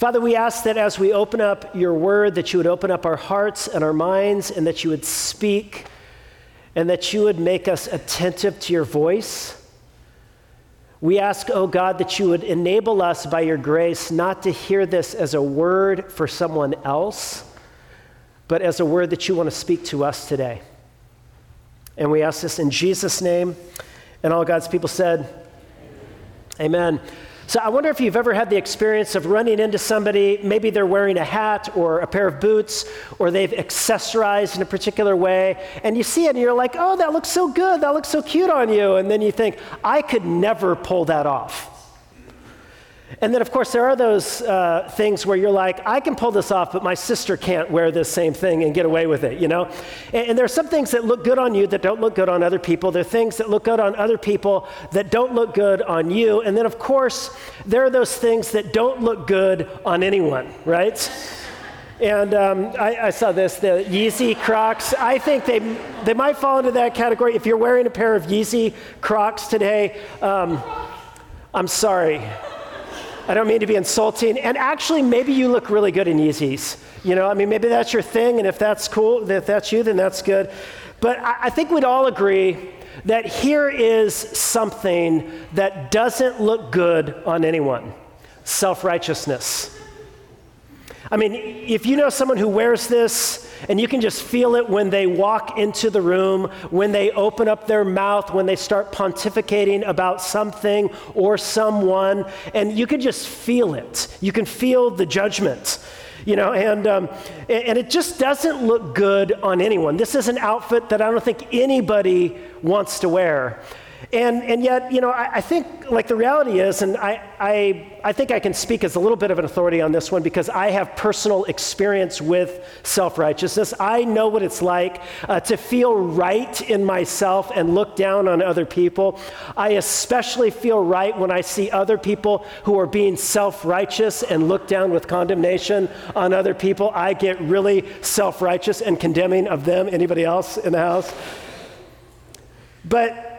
Father, we ask that as we open up your word, that you would open up our hearts and our minds, and that you would speak, and that you would make us attentive to your voice. We ask, oh God, that you would enable us by your grace not to hear this as a word for someone else, but as a word that you want to speak to us today. And we ask this in Jesus' name. And all God's people said, Amen. Amen. So I wonder if you've ever had the experience of running into somebody, maybe they're wearing a hat or a pair of boots, or they've accessorized in a particular way, and you see it and you're like, oh, that looks so good, that looks so cute on you. And then you think, I could never pull that off. And then, of course, there are those uh, things where you're like, I can pull this off, but my sister can't wear this same thing and get away with it, you know? And, and there are some things that look good on you that don't look good on other people. There are things that look good on other people that don't look good on you. And then, of course, there are those things that don't look good on anyone, right? And um, I, I, saw this, the Yeezy Crocs. I think they, they might fall into that category. If you're wearing a pair of Yeezy Crocs today, um, I'm sorry. I don't mean to be insulting. And actually, maybe you look really good in Yeezys. You know, I mean, maybe that's your thing, and if that's cool, if that's you, then that's good. But I, I think we'd all agree that here is something that doesn't look good on anyone self righteousness. I mean, if you know someone who wears this, and you can just feel it when they walk into the room, when they open up their mouth, when they start pontificating about something or someone, and you can just feel it. You can feel the judgment. You know, and, um, and it just doesn't look good on anyone. This is an outfit that I don't think anybody wants to wear. And, and yet, you know, I, I, think, like, the reality is, and I, I, I think I can speak as a little bit of an authority on this one because I have personal experience with self righteousness. I know what it's like uh, to feel right in myself and look down on other people. I especially feel right when I see other people who are being self righteous and look down with condemnation on other people. I get really self righteous and condemning of them. Anybody else in the house? But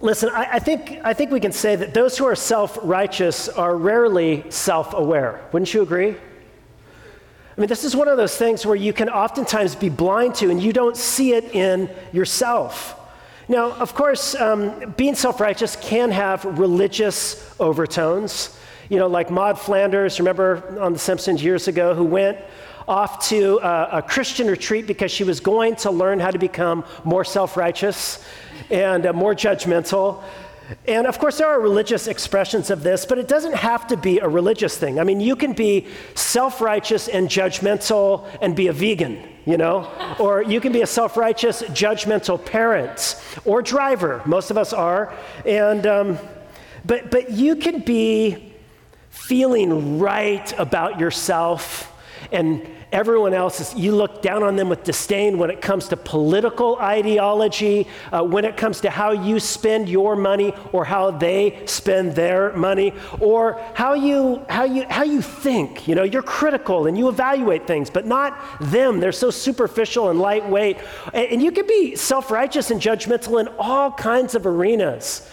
Listen, I, I, think, I think we can say that those who are self righteous are rarely self aware. Wouldn't you agree? I mean, this is one of those things where you can oftentimes be blind to and you don't see it in yourself. Now, of course, um, being self righteous can have religious overtones. You know, like Maud Flanders, remember on The Simpsons years ago, who went off to a, a Christian retreat because she was going to learn how to become more self righteous and uh, more judgmental. And of course, there are religious expressions of this, but it doesn't have to be a religious thing. I mean, you can be self righteous and judgmental and be a vegan, you know? or you can be a self righteous, judgmental parent or driver. Most of us are. And, um, but, but you can be feeling right about yourself and Everyone else is, you look down on them with disdain when it comes to political ideology, uh, when it comes to how you spend your money or how they spend their money, or how you, how you, how you think. You know, you're critical and you evaluate things, but not them. They're so superficial and lightweight. And, and you can be self righteous and judgmental in all kinds of arenas.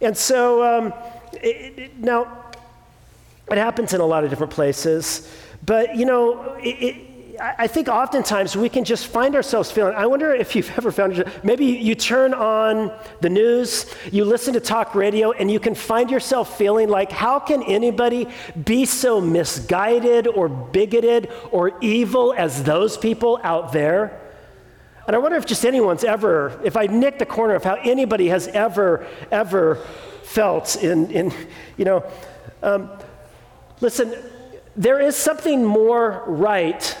And so, um, it, it, now, it happens in a lot of different places. But, you know, it, it, I think oftentimes we can just find ourselves feeling. I wonder if you've ever found maybe you turn on the news, you listen to talk radio, and you can find yourself feeling like, how can anybody be so misguided or bigoted or evil as those people out there? And I wonder if just anyone's ever, if I nick the corner of how anybody has ever, ever felt in, in you know, um, listen there is something more right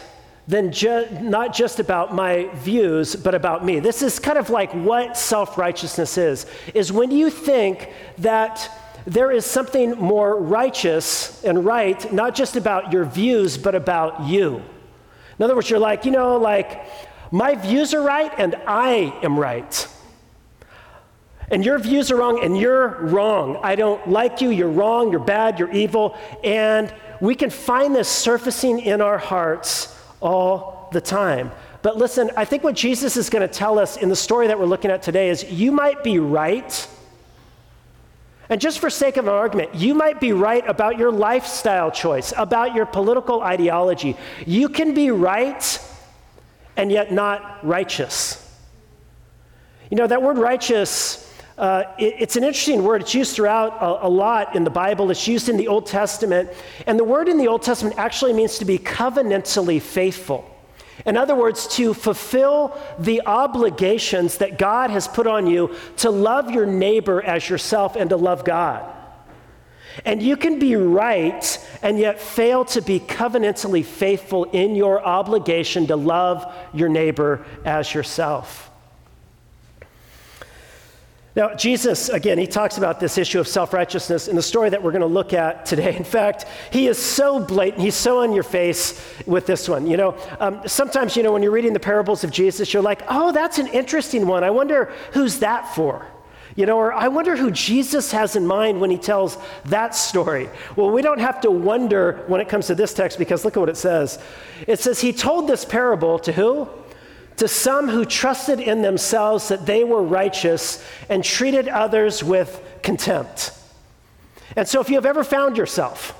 than ju- not just about my views, but about me. This is kind of like what self righteousness is, is when you think that there is something more righteous and right, not just about your views, but about you. In other words, you're like, you know, like, my views are right and I am right. And your views are wrong and you're wrong. I don't like you, you're wrong, you're bad, you're evil. And we can find this surfacing in our hearts all the time. But listen, I think what Jesus is going to tell us in the story that we're looking at today is you might be right, And just for sake of an argument, you might be right about your lifestyle choice, about your political ideology. You can be right and yet not righteous. You know, that word righteous, uh, it, it's an interesting word. It's used throughout a, a lot in the Bible, it's used in the Old Testament. And the word in the Old Testament actually means to be covenantally faithful. In other words, to fulfill the obligations that God has put on you to love your neighbor as yourself and to love God. And you can be right and yet fail to be covenantally faithful in your obligation to love your neighbor as yourself. Now, Jesus, again, he talks about this issue of self righteousness in the story that we're going to look at today. In fact, he is so blatant, he's so on your face with this one. You know, um, sometimes, you know, when you're reading the parables of Jesus, you're like, oh, that's an interesting one. I wonder who's that for? You know, or I wonder who Jesus has in mind when he tells that story. Well, we don't have to wonder when it comes to this text because look at what it says. It says, He told this parable to who? To some who trusted in themselves that they were righteous and treated others with contempt. And so, if you have ever found yourself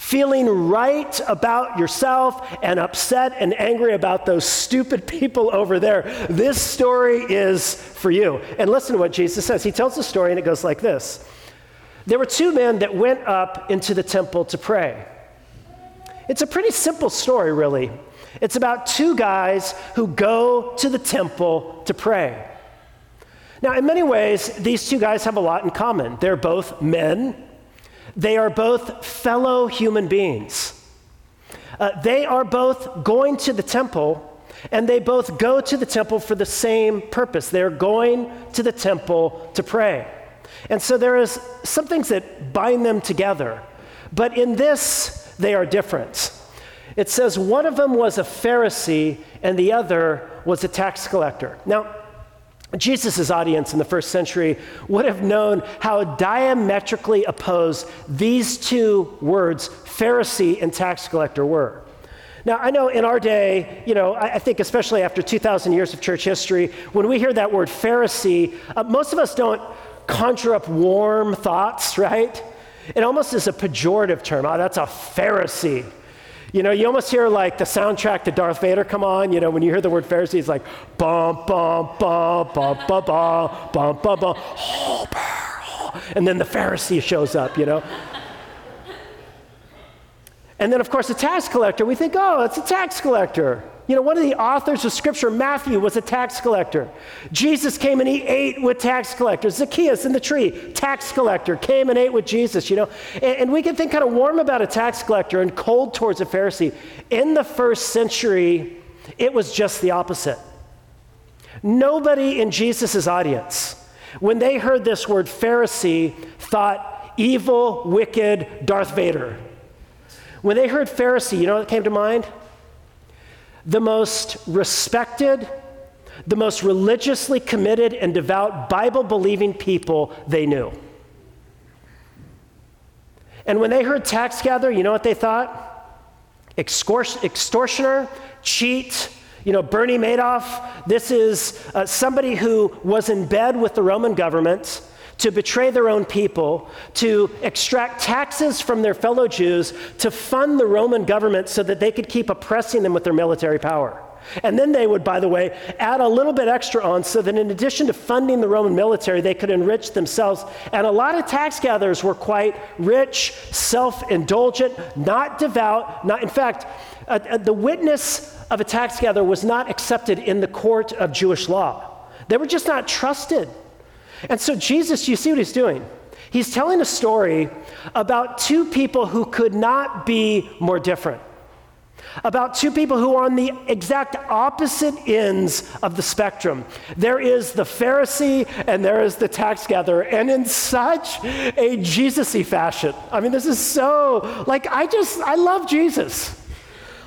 feeling right about yourself and upset and angry about those stupid people over there, this story is for you. And listen to what Jesus says. He tells the story, and it goes like this There were two men that went up into the temple to pray. It's a pretty simple story, really. It's about two guys who go to the temple to pray. Now, in many ways, these two guys have a lot in common. They're both men, they are both fellow human beings. Uh, they are both going to the temple, and they both go to the temple for the same purpose. They're going to the temple to pray. And so there is some things that bind them together. But in this, they are different. It says one of them was a Pharisee and the other was a tax collector. Now, Jesus' audience in the first century would have known how diametrically opposed these two words, Pharisee and tax collector, were. Now, I know in our day, you know, I, think especially after 2,000 years of church history, when we hear that word Pharisee, uh, most of us don't conjure up warm thoughts, right? It almost is a pejorative term. Oh, that's a Pharisee. You know, you almost hear like the soundtrack to Darth Vader come on. You know, when you hear the word Pharisee, it's like bum bum bum bum bum bum bum bum bum. And then the Pharisee shows up. You know. And then, of course, the tax collector. We think, oh, it's a tax collector. You know, one of the authors of Scripture, Matthew, was a tax collector. Jesus came and he ate with tax collectors. Zacchaeus in the tree, tax collector, came and ate with Jesus, you know. And, and we can think kind of warm about a tax collector and cold towards a Pharisee. In the first century, it was just the opposite. Nobody in Jesus' audience, when they heard this word Pharisee, thought evil, wicked Darth Vader. When they heard Pharisee, you know what came to mind? The most respected, the most religiously committed and devout Bible believing people they knew. And when they heard tax gatherer, you know what they thought? Extortioner, cheat, you know, Bernie Madoff. This is uh, somebody who was in bed with the Roman government to betray their own people, to extract taxes from their fellow Jews, to fund the Roman government so that they could keep oppressing them with their military power. And then they would, by the way, add a little bit extra on so that in addition to funding the Roman military, they could enrich themselves. And a lot of tax gatherers were quite rich, self indulgent, not devout. Not, in fact, uh, uh, the witness of a tax gatherer was not accepted in the court of Jewish law. They were just not trusted. And so, Jesus, you see what he's doing? He's telling a story about two people who could not be more different. About two people who are on the exact opposite ends of the spectrum. There is the Pharisee and there is the tax gatherer, and in such a Jesus y fashion. I mean, this is so, like, I just, I love Jesus.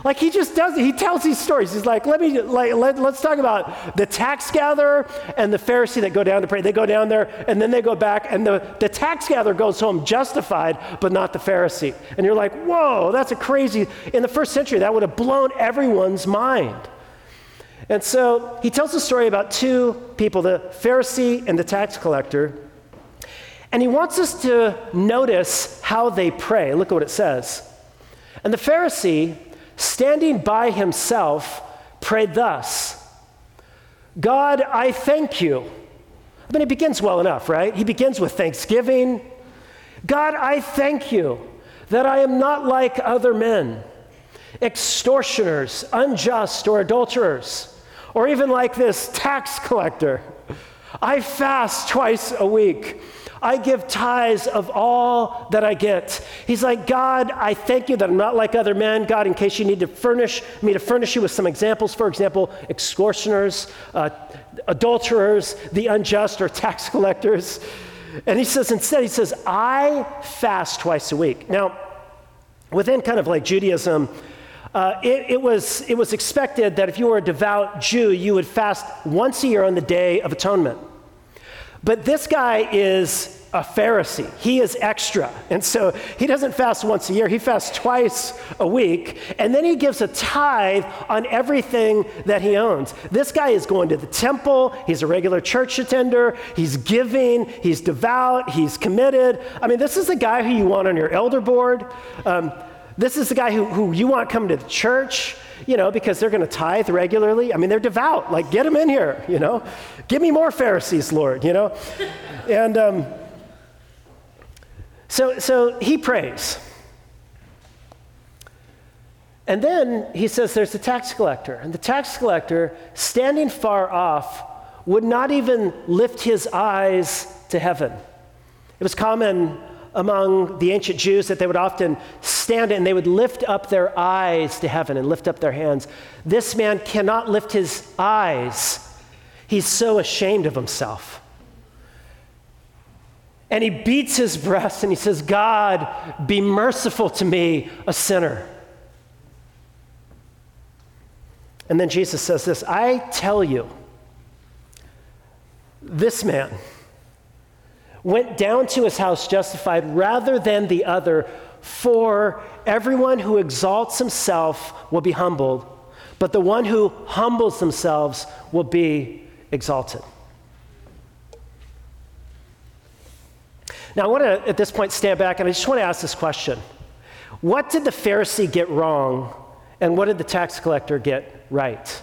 Like he just does it. He tells these stories. He's like, let me like let, let's talk about the tax gatherer and the Pharisee that go down to pray. They go down there and then they go back, and the, the tax gatherer goes home justified, but not the Pharisee. And you're like, whoa, that's a crazy. In the first century, that would have blown everyone's mind. And so he tells a story about two people, the Pharisee and the tax collector. And he wants us to notice how they pray. Look at what it says. And the Pharisee, standing by himself, prayed thus God, I thank you. I mean, it begins well enough, right? He begins with thanksgiving. God, I thank you that I am not like other men, extortioners, unjust, or adulterers, or even like this tax collector. I fast twice a week. I give tithes of all that I get. He's like, God, I thank you that I'm not like other men. God, in case you need to furnish me to furnish you with some examples, for example, extortioners, uh, adulterers, the unjust, or tax collectors. And he says, instead, he says, I fast twice a week. Now, within kind of like Judaism, uh, it, it, was, it was expected that if you were a devout Jew, you would fast once a year on the Day of Atonement. But this guy is a Pharisee. He is extra. And so he doesn't fast once a year, he fasts twice a week. And then he gives a tithe on everything that he owns. This guy is going to the temple, he's a regular church attender, he's giving, he's devout, he's committed. I mean, this is the guy who you want on your elder board. Um, this is the guy who, who you want coming to the church you know, because they're going to tithe regularly. I mean, they're devout. Like, get them in here, you know. Give me more Pharisees, Lord, you know. and um, so, so he prays. And then he says there's a tax collector. And the tax collector, standing far off, would not even lift his eyes to heaven. It was common among the ancient Jews that they would often stand and they would lift up their eyes to heaven and lift up their hands. This man cannot lift his eyes. He's so ashamed of himself. And he beats his breast and he says, God, be merciful to me, a sinner. And then Jesus says this I tell you, this man, went down to his house justified rather than the other. For everyone who exalts himself will be humbled, but the one who humbles themselves will be exalted. Now, I want to, at this point, stand back and I just want to ask this question What did the Pharisee get wrong, and what did the tax collector get right?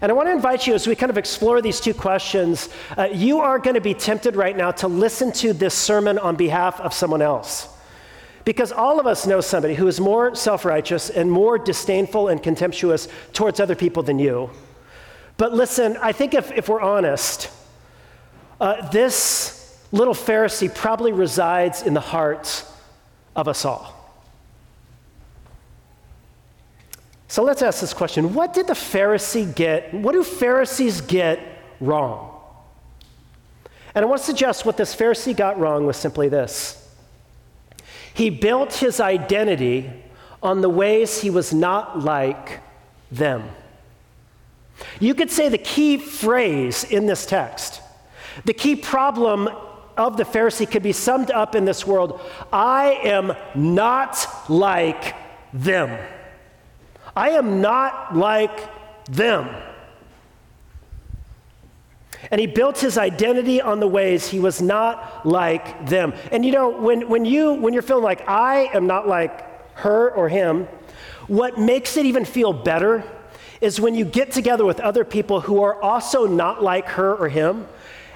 And I want to invite you as we kind of explore these two questions, uh, you are going to be tempted right now to listen to this sermon on behalf of someone else. Because all of us know somebody who is more self righteous and more disdainful and contemptuous towards other people than you. But listen, I think if, if we're honest, uh, this little Pharisee probably resides in the hearts of us all. So let's ask this question What did the Pharisee get? What do Pharisees get wrong? And I want to suggest what this Pharisee got wrong was simply this he built his identity on the ways he was not like them. You could say the key phrase in this text, the key problem of the Pharisee could be summed up in this world I am not like them. I am not like them. And he built his identity on the ways he was not like them. And you know, when, when, you, when you're feeling like, I am not like her or him, what makes it even feel better is when you get together with other people who are also not like her or him,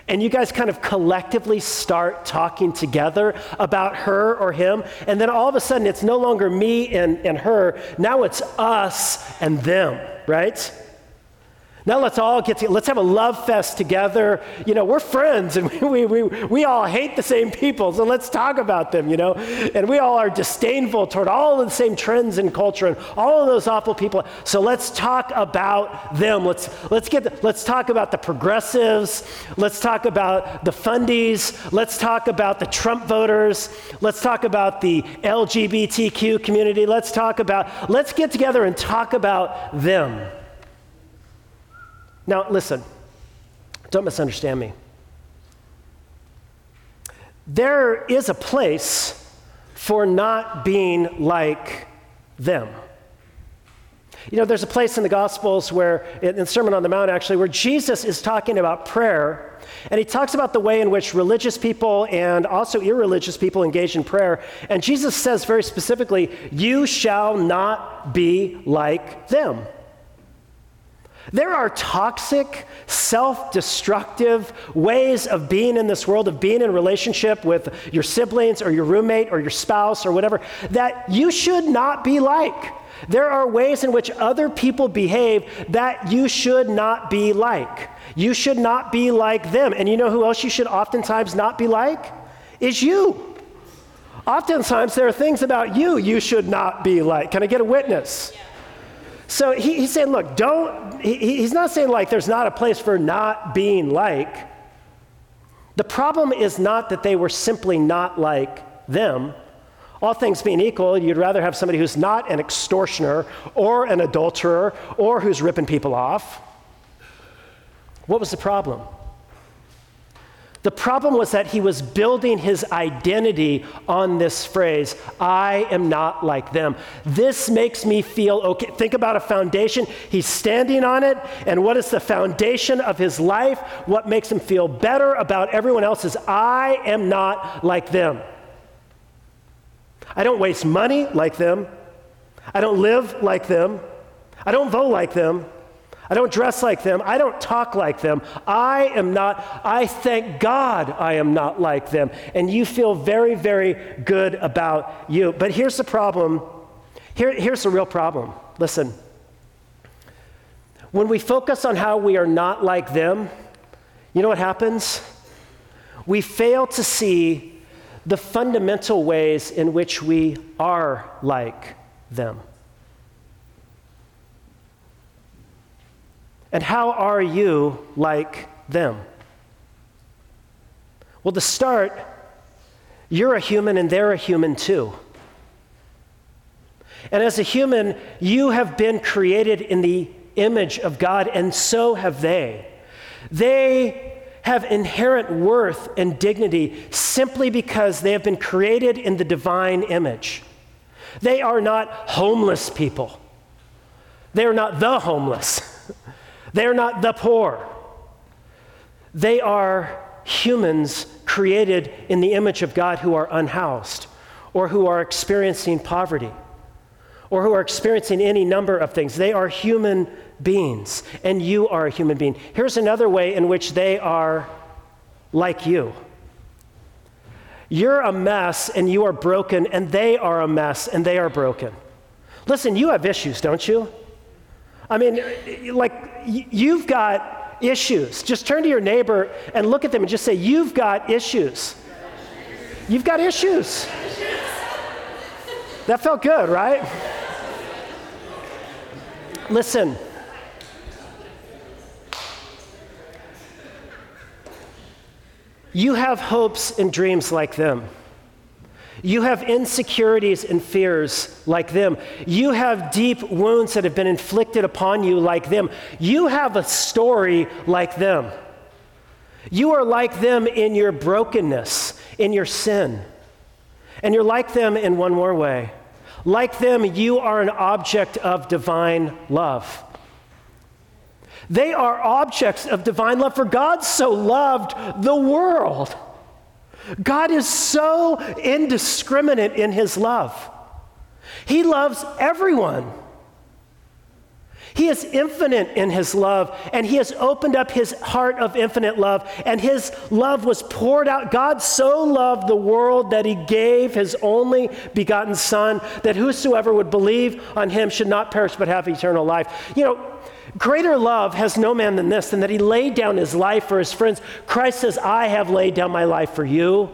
and you guys kind of collectively start talking together about her or him, and then all of a sudden it's no longer me and, and her, now it's us and them, right? Now let's all get together. Let's have a love fest together. You know, we're friends and we, we, we, we all hate the same people, so let's talk about them, you know. And we all are disdainful toward all of the same trends in culture and all of those awful people. So let's talk about them. Let's, let's, get, let's talk about the progressives. Let's talk about the fundies. Let's talk about the Trump voters. Let's talk about the LGBTQ community. Let's talk about, let's get together and talk about them. Now, listen, don't misunderstand me. There is a place for not being like them. You know, there's a place in the Gospels where, in the Sermon on the Mount actually, where Jesus is talking about prayer, and he talks about the way in which religious people and also irreligious people engage in prayer. And Jesus says very specifically, You shall not be like them. There are toxic, self destructive ways of being in this world, of being in relationship with your siblings or your roommate or your spouse or whatever, that you should not be like. There are ways in which other people behave that you should not be like. You should not be like them. And you know who else you should oftentimes not be like? Is you. Oftentimes, there are things about you you should not be like. Can I get a witness? Yeah. So he, he's saying, look, don't, he, he's not saying like there's not a place for not being like. The problem is not that they were simply not like them. All things being equal, you'd rather have somebody who's not an extortioner or an adulterer or who's ripping people off. What was the problem? The problem was that he was building his identity on this phrase, I am not like them. This makes me feel okay. Think about a foundation. He's standing on it, and what is the foundation of his life? What makes him feel better about everyone else is, I am not like them. I don't waste money like them. I don't live like them. I don't vote like them. I don't dress like them. I don't talk like them. I am not, I thank God I am not like them. And you feel very, very good about you. But here's the problem. Here, here's the real problem. Listen. When we focus on how we are not like them, you know what happens? We fail to see the fundamental ways in which we are like them. And how are you like them? Well, to start, you're a human and they're a human too. And as a human, you have been created in the image of God, and so have they. They have inherent worth and dignity simply because they have been created in the divine image. They are not homeless people, they are not the homeless. They're not the poor. They are humans created in the image of God who are unhoused or who are experiencing poverty or who are experiencing any number of things. They are human beings, and you are a human being. Here's another way in which they are like you. You're a mess and you are broken, and they are a mess and they are broken. Listen, you have issues, don't you? I mean, like, you've got issues. Just turn to your neighbor and look at them and just say, You've got issues. You've got issues. That felt good, right? Listen. You have hopes and dreams like them. You have insecurities and fears like them. You have deep wounds that have been inflicted upon you like them. You have a story like them. You are like them in your brokenness, in your sin. And you're like them in one more way. Like them, you are an object of divine love. They are objects of divine love, for God so loved the world God is so indiscriminate in his love. He loves everyone. He is infinite in his love, and he has opened up his heart of infinite love, and his love was poured out. God so loved the world that he gave his only begotten Son, that whosoever would believe on him should not perish but have eternal life. You know, Greater love has no man than this, than that he laid down his life for his friends. Christ says, I have laid down my life for you.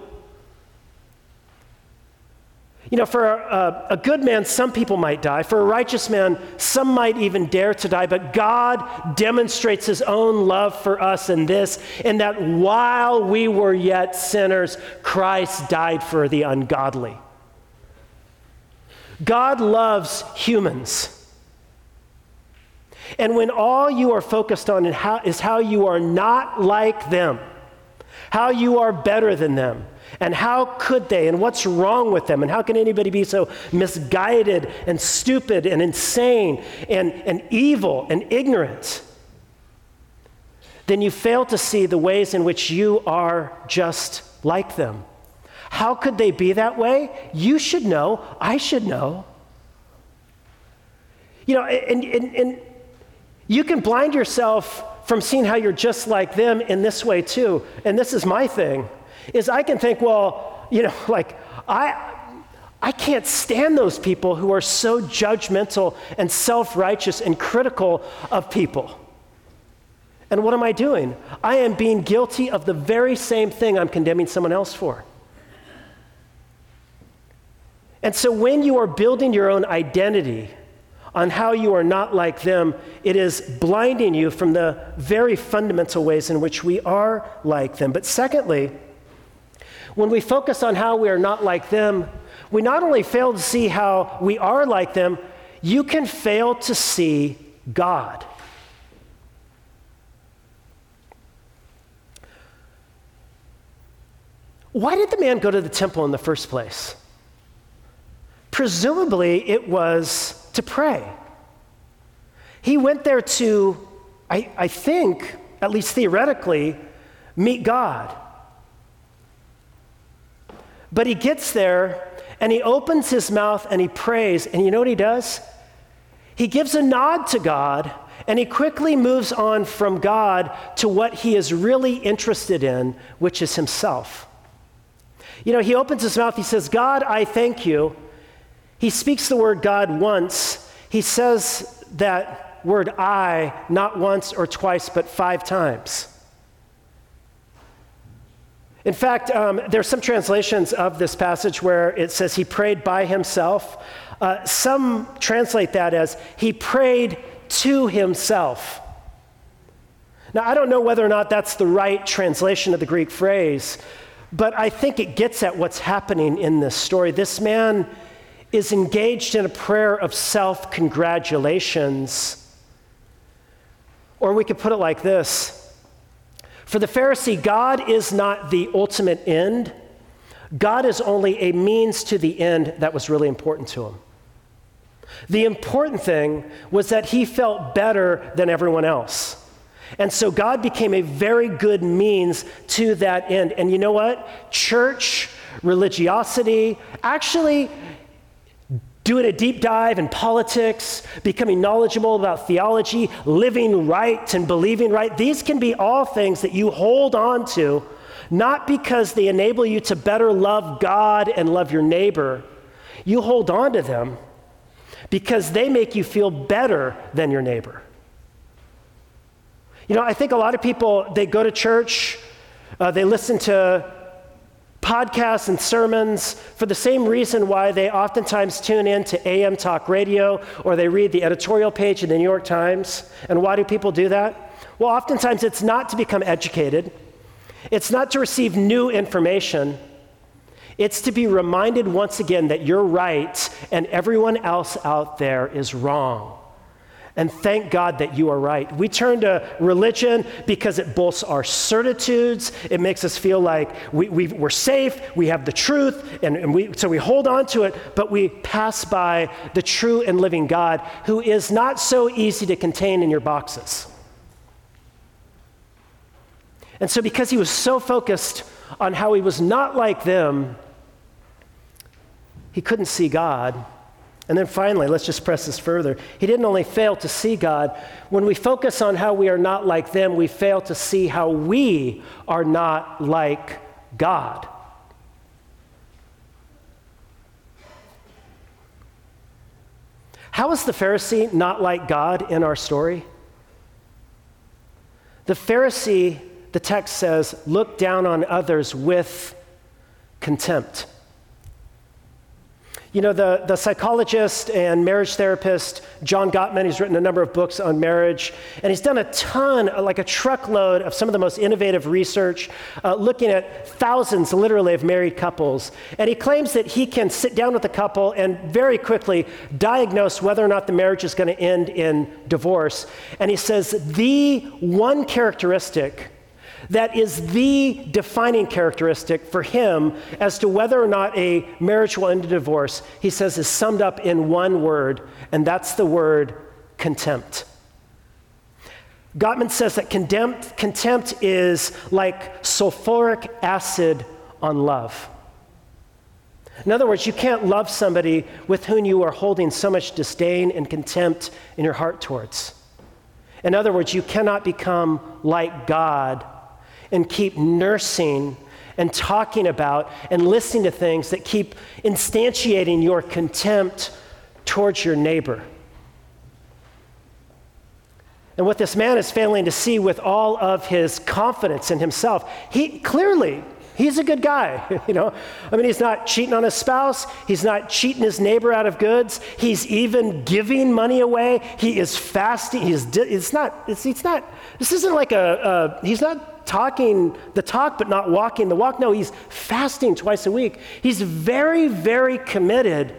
You know, for a, a, good man, some people might die. For a righteous man, some might even dare to die. But God demonstrates his own love for us in this, in that while we were yet sinners, Christ died for the ungodly. God loves humans. And when all you are focused on is how you are not like them, how you are better than them, And how could they? And what's wrong with them? And how can anybody be so misguided and stupid and insane and, and evil and ignorant? Then you fail to see the ways in which you are just like them. How could they be that way? You should know. I should know. You know, and, and, and you can blind yourself from seeing how you're just like them in this way too. And this is my thing, is I can think, well, you know, like I I can't stand those people who are so judgmental and self-righteous and critical of people. And what am I doing? I am being guilty of the very same thing I'm condemning someone else for. And so when you are building your own identity, on how you are not like them, it is blinding you from the very fundamental ways in which we are like them. But secondly, when we focus on how we are not like them, we not only fail to see how we are like them, you can fail to see God. Why did the man go to the temple in the first place? Presumably, it was to pray. He went there to, I, I think, at least theoretically, meet God. But he gets there and he opens his mouth and he prays. And you know what he does? He gives a nod to God and he quickly moves on from God to what he is really interested in, which is himself. You know, he opens his mouth, he says, God, I thank you. He speaks the word God once. He says that word I not once or twice, but five times. In fact, um, there are some translations of this passage where it says he prayed by himself. Uh, some translate that as he prayed to himself. Now, I don't know whether or not that's the right translation of the Greek phrase, but I think it gets at what's happening in this story. This man is engaged in a prayer of self congratulations. Or we could put it like this For the Pharisee, God is not the ultimate end, God is only a means to the end that was really important to him. The important thing was that he felt better than everyone else. And so God became a very good means to that end. And you know what? Church, religiosity, actually doing a deep dive in politics, becoming knowledgeable about theology, living right and believing right. These can be all things that you hold on to, not because they enable you to better love God and love your neighbor. You hold on to them because they make you feel better than your neighbor. You know, I think a lot of people, they go to church, uh, they listen to podcasts and sermons for the same reason why they oftentimes tune in to AM talk radio or they read the editorial page in the New York Times. And why do people do that? Well, oftentimes it's not to become educated, it's not to receive new information. It's to be reminded once again that you're right and everyone else out there is wrong. And thank God that you are right. We turn to religion because it boasts our certitudes. It makes us feel like we, we, are safe, we have the truth, and, and we, so we hold on to it, but we pass by the true and living God who is not so easy to contain in your boxes. And so, because he was so focused on how he was not like them, he couldn't see God. And then finally, let's just press this further. He didn't only fail to see God, when we focus on how we are not like them, we fail to see how we are not like God. How is the Pharisee not like God in our story? The Pharisee, the text says, looked down on others with contempt. You know, the, the psychologist and marriage therapist John Gottman, he's written a number of books on marriage, and he's done a ton, like a truckload of some of the most innovative research, uh, looking at thousands, literally, of married couples. And he claims that he can sit down with a couple and very quickly diagnose whether or not the marriage is going to end in divorce. And he says the one characteristic that is the defining characteristic for him as to whether or not a marriage will end in divorce, he says is summed up in one word, and that's the word contempt. Gottman says that contempt, contempt is like sulfuric acid on love. In other words, you can't love somebody with whom you are holding so much disdain and contempt in your heart towards. In other words, you cannot become like God and keep nursing and talking about and listening to things that keep instantiating your contempt towards your neighbor. And what this man is failing to see with all of his confidence in himself, he clearly He's a good guy, you know. I mean, he's not cheating on his spouse. He's not cheating his neighbor out of goods. He's even giving money away. He is fasting. He's. It's not. It's, it's not. This isn't like a. a he's not talking the talk, but not walking the walk. No, he's fasting twice a week. He's very, very committed,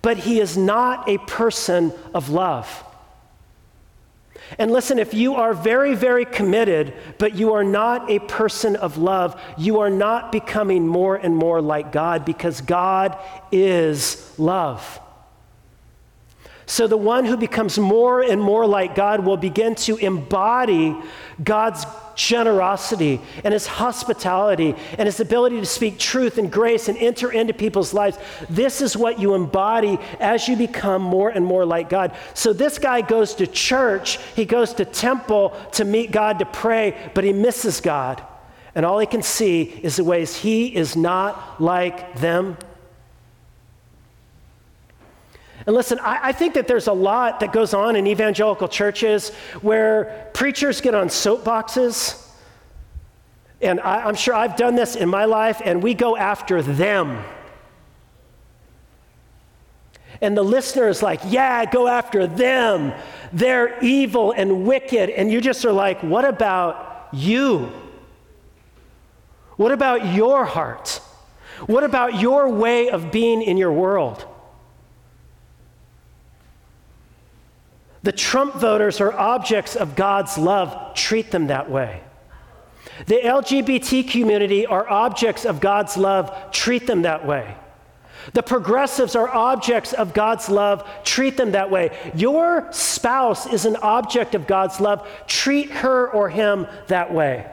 but he is not a person of love. And listen, if you are very, very committed, but you are not a person of love, you are not becoming more and more like God because God is love. So the one who becomes more and more like God will begin to embody God's generosity and his hospitality and his ability to speak truth and grace and enter into people's lives. This is what you embody as you become more and more like God. So this guy goes to church, he goes to temple to meet God to pray, but he misses God. And all he can see is the ways he is not like them. And listen, I, I, think that there's a lot that goes on in evangelical churches where preachers get on soapboxes. And I, I'm sure I've done this in my life, and we go after them. And the listener is like, yeah, go after them. They're evil and wicked. And you just are like, what about you? What about your heart? What about your way of being in your world? The Trump voters are objects of God's love. Treat them that way. The LGBT community are objects of God's love. Treat them that way. The progressives are objects of God's love. Treat them that way. Your spouse is an object of God's love. Treat her or him that way.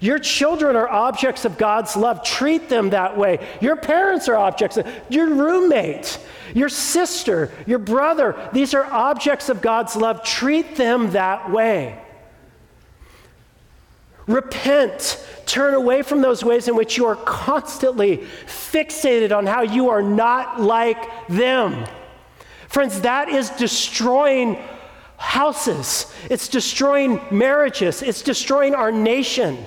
Your children are objects of God's love. Treat them that way. Your parents are objects. Your roommate, your sister, your brother, these are objects of God's love. Treat them that way. Repent. Turn away from those ways in which you are constantly fixated on how you are not like them. Friends, that is destroying houses, it's destroying marriages, it's destroying our nation.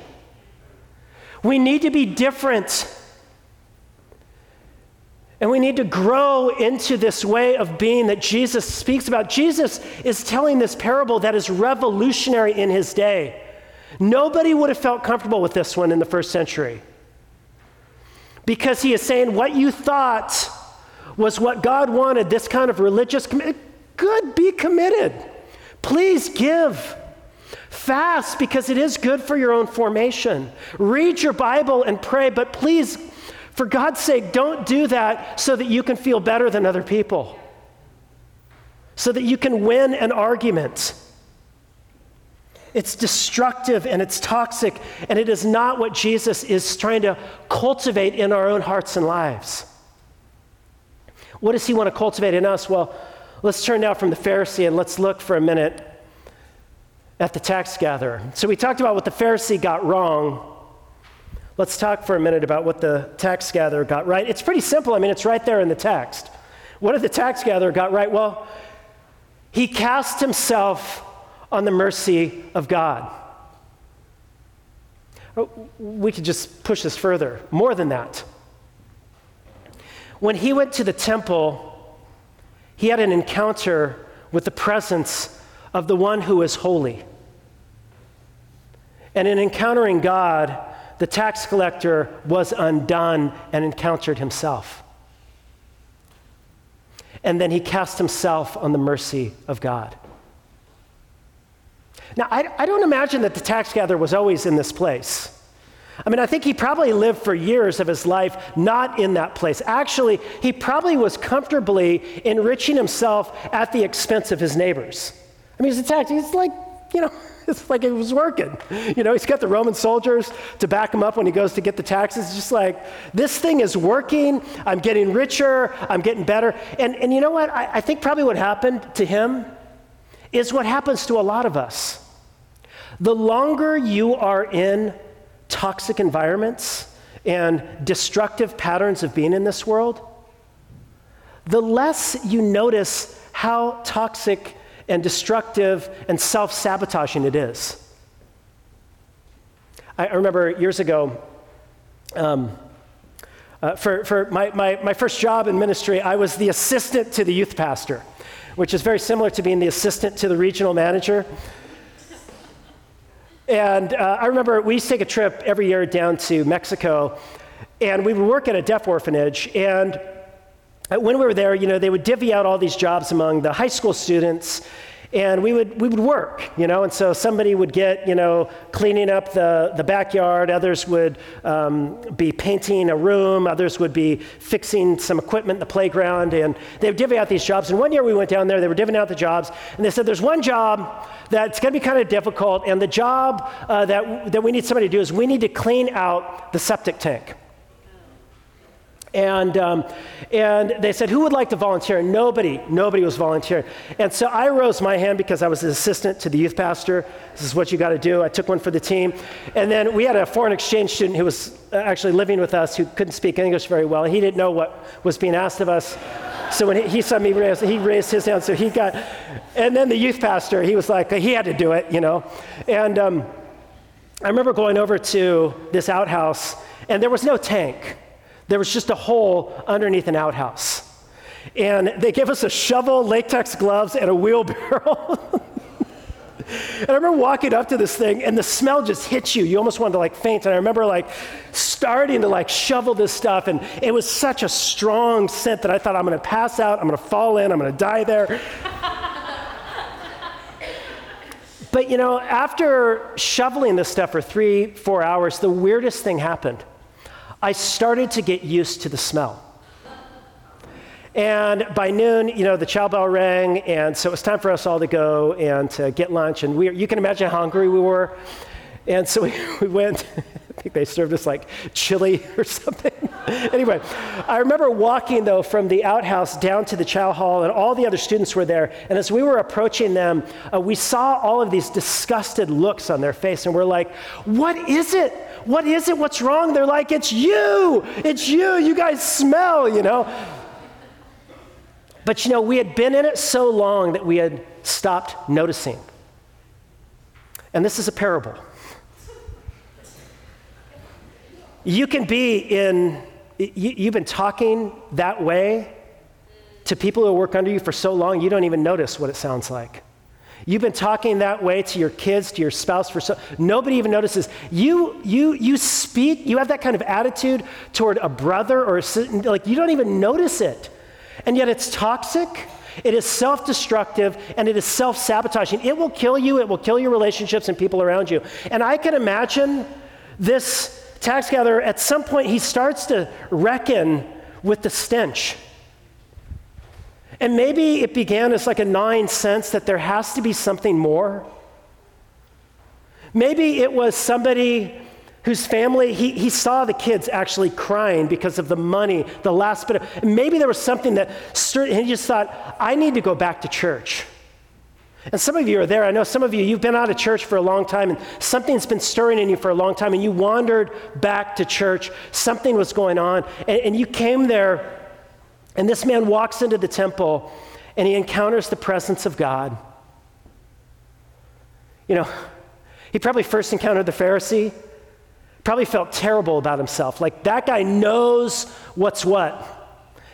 We need to be different. And we need to grow into this way of being that Jesus speaks about. Jesus is telling this parable that is revolutionary in his day. Nobody would have felt comfortable with this one in the first century. Because he is saying what you thought was what God wanted, this kind of religious commitment, good, be committed. Please give. Fast because it is good for your own formation. Read your Bible and pray, but please, for God's sake, don't do that so that you can feel better than other people, so that you can win an argument. It's destructive and it's toxic, and it is not what Jesus is trying to cultivate in our own hearts and lives. What does he want to cultivate in us? Well, let's turn now from the Pharisee and let's look for a minute at the tax gatherer. So we talked about what the Pharisee got wrong. Let's talk for a minute about what the tax gatherer got right. It's pretty simple. I mean, it's right there in the text. What did the tax gatherer got right? Well, he cast himself on the mercy of God. Oh, we could just push this further. More than that. When he went to the temple, he had an encounter with the presence of the one who is holy. And in encountering God, the tax collector was undone and encountered himself. And then he cast himself on the mercy of God. Now, I, I don't imagine that the tax gatherer was always in this place. I mean, I think he probably lived for years of his life not in that place. Actually, he probably was comfortably enriching himself at the expense of his neighbors. I mean, he's a tax, he's like, you know, it's like it was working. You know, he's got the Roman soldiers to back him up when he goes to get the taxes. It's just like, this thing is working. I'm getting richer. I'm getting better. And, and you know what? I, I think probably what happened to him is what happens to a lot of us. The longer you are in toxic environments and destructive patterns of being in this world, the less you notice how toxic and destructive and self sabotaging it is. I, remember years ago, um, uh, for, for my, my, my first job in ministry, I was the assistant to the youth pastor, which is very similar to being the assistant to the regional manager. And uh, I remember we used to take a trip every year down to Mexico, and we would work at a deaf orphanage. And when we were there, you know, they would divvy out all these jobs among the high school students, and we would, we would work, you know, and so somebody would get, you know, cleaning up the, the backyard, others would um, be painting a room, others would be fixing some equipment in the playground, and they would divvy out these jobs. And one year we went down there, they were divvying out the jobs, and they said, There's one job that's going to be kind of difficult, and the job uh, that, that we need somebody to do is we need to clean out the septic tank. And, um, and they said, Who would like to volunteer? And nobody, nobody was volunteering. And so I rose my hand because I was an assistant to the youth pastor. This is what you got to do. I took one for the team. And then we had a foreign exchange student who was uh, actually living with us who couldn't speak English very well. He didn't know what was being asked of us. So when he, he saw me raise, he raised his hand. So he got, and then the youth pastor, he was like, he had to do it, you know. And um, I remember going over to this outhouse, and there was no tank. There was just a hole underneath an outhouse. And they gave us a shovel, latex gloves, and a wheelbarrow. and I remember walking up to this thing, and the smell just hit you. You almost wanted to like faint. And I remember like starting to like shovel this stuff, and it was such a strong scent that I thought I'm going to pass out, I'm going to fall in, I'm going to die there. but you know, after shoveling this stuff for three, four hours, the weirdest thing happened. I started to get used to the smell. And by noon, you know, the chow bell rang, and so it was time for us all to go and to get lunch. And we, you can imagine how hungry we were. And so we, we went, I think they served us like chili or something. anyway, I remember walking, though, from the outhouse down to the chow hall, and all the other students were there. And as we were approaching them, uh, we saw all of these disgusted looks on their face, and we're like, what is it? What is it? What's wrong? They're like, It's you. It's you. You guys smell, you know. But you know, we had been in it so long that we had stopped noticing. And this is a parable. You can be in, you, have been talking that way to people who work under you for so long, you don't even notice what it sounds like. You've been talking that way to your kids, to your spouse for so nobody even notices. You you you speak, you have that kind of attitude toward a brother or a like you don't even notice it. And yet it's toxic. It is self destructive and it is self sabotaging. It will kill you, it will kill your relationships and people around you. And I can imagine this tax gatherer, at some point, he starts to reckon with the stench. And maybe it began as like a gnawing sense that there has to be something more. Maybe it was somebody whose family, he, he saw the kids actually crying because of the money, the last bit of, maybe there was something that and he just thought, I need to go back to church. And some of you are there. I know some of you, you've been out of church for a long time, and something's been stirring in you for a long time, and you wandered back to church. Something was going on, and, and you came there and this man walks into the temple and he encounters the presence of God. You know, he probably first encountered the Pharisee, probably felt terrible about himself. Like, that guy knows what's what.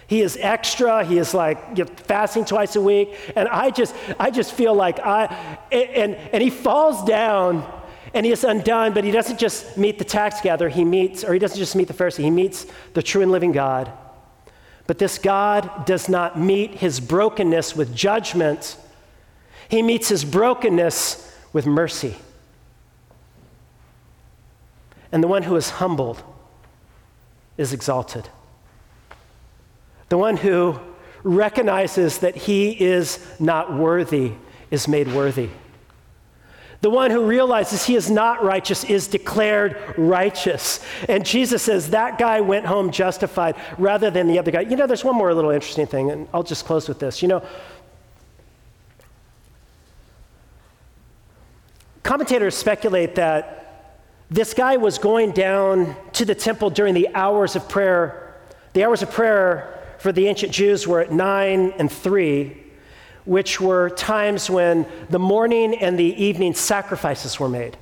He is extra. He is like fasting twice a week. And I just, I just feel like I, and, and he falls down and he is undone, but he doesn't just meet the tax gatherer. He meets, or he doesn't just meet the Pharisee, he meets the true and living God. But this God does not meet his brokenness with judgment, he meets his brokenness with mercy. And the one who is humbled is exalted. The one who recognizes that he is not worthy is made worthy. The one who realizes he is not righteous is declared righteous. And Jesus says that guy went home justified rather than the other guy. You know, there's one more little interesting thing, and I'll just close with this. You know, commentators speculate that this guy was going down to the temple during the hours of prayer. The hours of prayer for the ancient Jews were at 9 and 3, which were times when the morning and the evening sacrifices were made.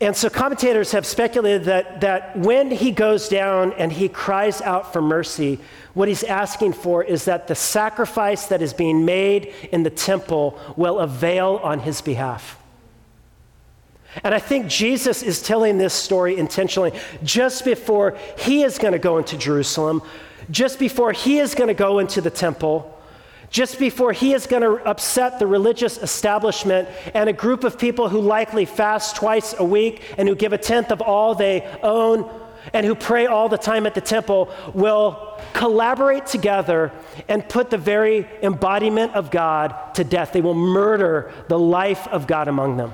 And so commentators have speculated that, that when he goes down and he cries out for mercy, what he's asking for is that the sacrifice that is being made in the temple will avail on his behalf. And I think Jesus is telling this story intentionally just before he is going to go into Jerusalem, just before he is going to go into the temple, just before he is going to upset the religious establishment and a group of people who likely fast twice a week and who give a tenth of all they own and who pray all the time at the temple will collaborate together and put the very embodiment of God to death. They will murder the life of God among them.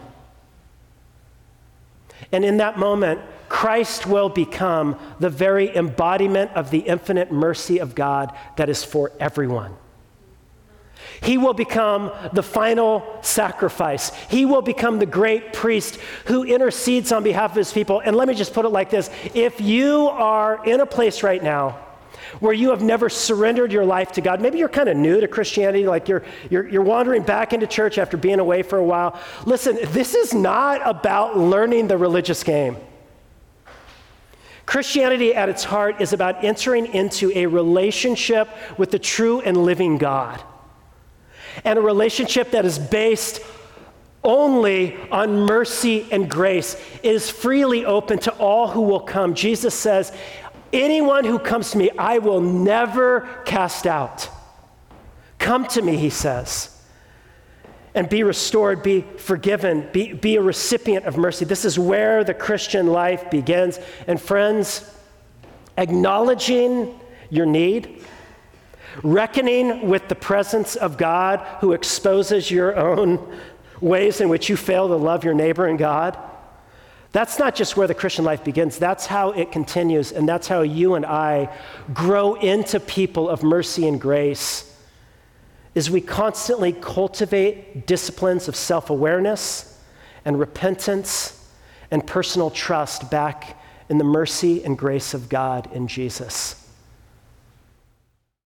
And in that moment, Christ will become the very embodiment of the infinite mercy of God that is for everyone. He will become the final sacrifice. He will become the great priest who intercedes on behalf of his people. And let me just put it like this if you are in a place right now where you have never surrendered your life to God. Maybe you're kind of new to Christianity, like you're, you're, you're wandering back into church after being away for a while. Listen, this is not about learning the religious game. Christianity at its heart is about entering into a relationship with the true and living God, and a relationship that is based only on mercy and grace. Is freely open to all who will come. Jesus says, Anyone who comes to me, I will never cast out. Come to me, he says, and be restored, be forgiven, be, be a recipient of mercy. This is where the Christian life begins. And friends, acknowledging your need, reckoning with the presence of God who exposes your own ways in which you fail to love your neighbor and God that's not just where the Christian life begins, that's how it continues, and that's how you and I grow into people of mercy and grace. Is we constantly cultivate disciplines of self awareness and repentance and personal trust back in the mercy and grace of God in Jesus.